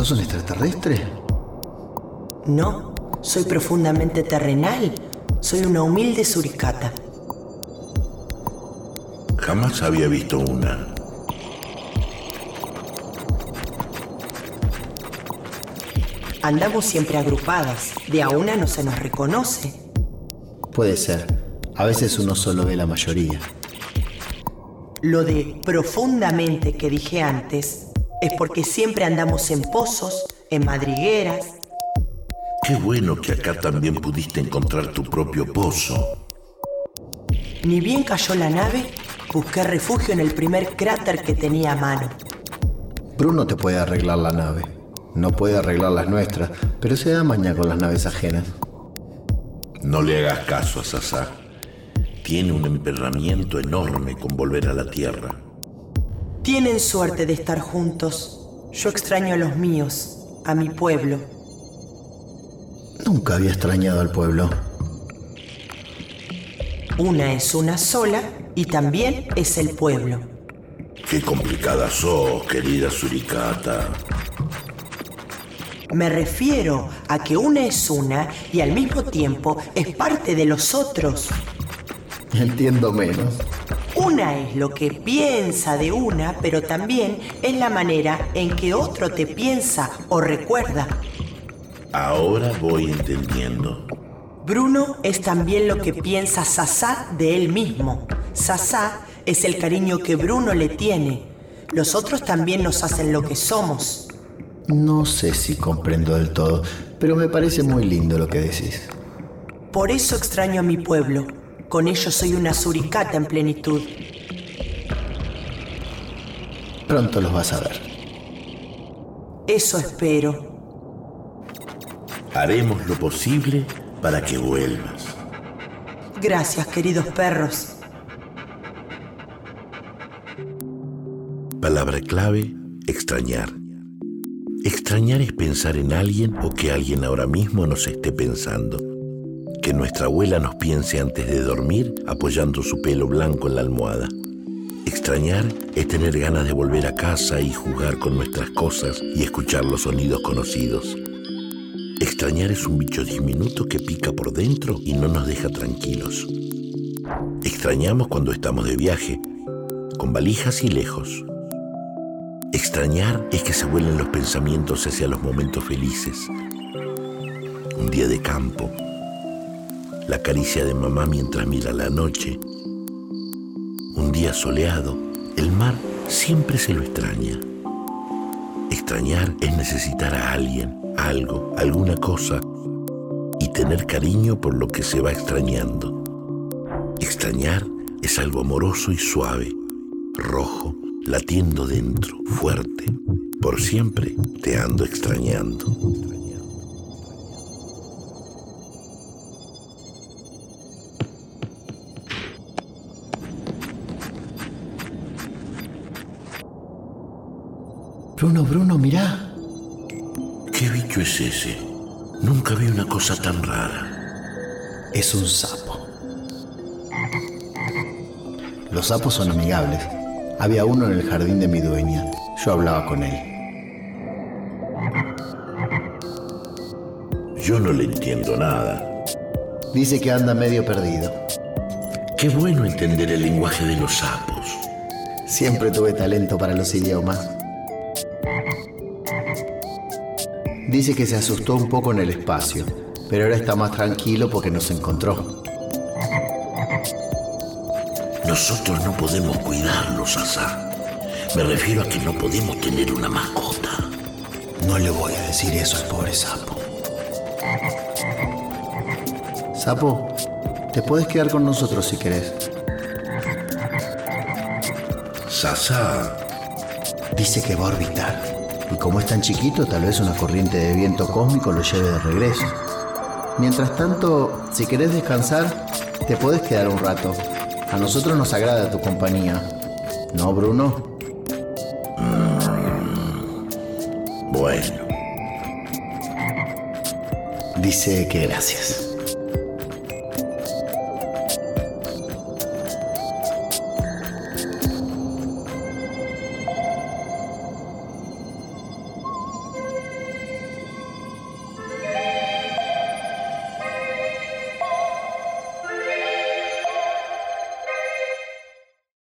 ¿Sos un extraterrestre? No, soy profundamente terrenal. Soy una humilde suricata. Jamás había visto una. Andamos siempre agrupadas. De a una no se nos reconoce. Puede ser. A veces uno solo ve la mayoría. Lo de profundamente que dije antes es porque siempre andamos en pozos, en madrigueras. Qué bueno que acá también pudiste encontrar tu propio pozo. Ni bien cayó la nave, busqué refugio en el primer cráter que tenía a mano. Bruno te puede arreglar la nave. No puede arreglar las nuestras, pero se da maña con las naves ajenas. No le hagas caso a Sasá. Tiene un emperramiento enorme con volver a la Tierra. Tienen suerte de estar juntos. Yo extraño a los míos, a mi pueblo. Nunca había extrañado al pueblo. Una es una sola y también es el pueblo. Qué complicada sos, querida Suricata. Me refiero a que una es una y al mismo tiempo es parte de los otros. Entiendo menos. Una es lo que piensa de una, pero también es la manera en que otro te piensa o recuerda. Ahora voy entendiendo. Bruno es también lo que piensa Sasá de él mismo. Sasá es el cariño que Bruno le tiene. Los otros también nos hacen lo que somos. No sé si comprendo del todo, pero me parece muy lindo lo que decís. Por eso extraño a mi pueblo. Con ellos soy una suricata en plenitud. Pronto los vas a ver. Eso espero. Haremos lo posible para que vuelvas. Gracias, queridos perros. Palabra clave, extrañar. Extrañar es pensar en alguien o que alguien ahora mismo nos esté pensando. Que nuestra abuela nos piense antes de dormir apoyando su pelo blanco en la almohada. Extrañar es tener ganas de volver a casa y jugar con nuestras cosas y escuchar los sonidos conocidos. Extrañar es un bicho diminuto que pica por dentro y no nos deja tranquilos. Extrañamos cuando estamos de viaje, con valijas y lejos. Extrañar es que se vuelen los pensamientos hacia los momentos felices. Un día de campo, la caricia de mamá mientras mira la noche. Un día soleado, el mar siempre se lo extraña. Extrañar es necesitar a alguien, algo, alguna cosa y tener cariño por lo que se va extrañando. Extrañar es algo amoroso y suave, rojo, latiendo dentro, fuerte. Por siempre te ando extrañando. Bruno, Bruno, mirá. ¿Qué bicho es ese? Nunca vi una cosa tan rara. Es un sapo. Los sapos son amigables. Había uno en el jardín de mi dueña. Yo hablaba con él. Yo no le entiendo nada. Dice que anda medio perdido. Qué bueno entender el lenguaje de los sapos. Siempre tuve talento para los idiomas. Dice que se asustó un poco en el espacio, pero ahora está más tranquilo porque nos encontró. Nosotros no podemos cuidarlos, Asá. Me refiero a que no podemos tener una mascota. No le voy a decir eso al pobre sapo. Sapo, te puedes quedar con nosotros si querés. Sasá, Dice que va a orbitar. Y como es tan chiquito, tal vez una corriente de viento cósmico lo lleve de regreso. Mientras tanto, si querés descansar, te podés quedar un rato. A nosotros nos agrada tu compañía. ¿No, Bruno? bueno, Dice que gracias.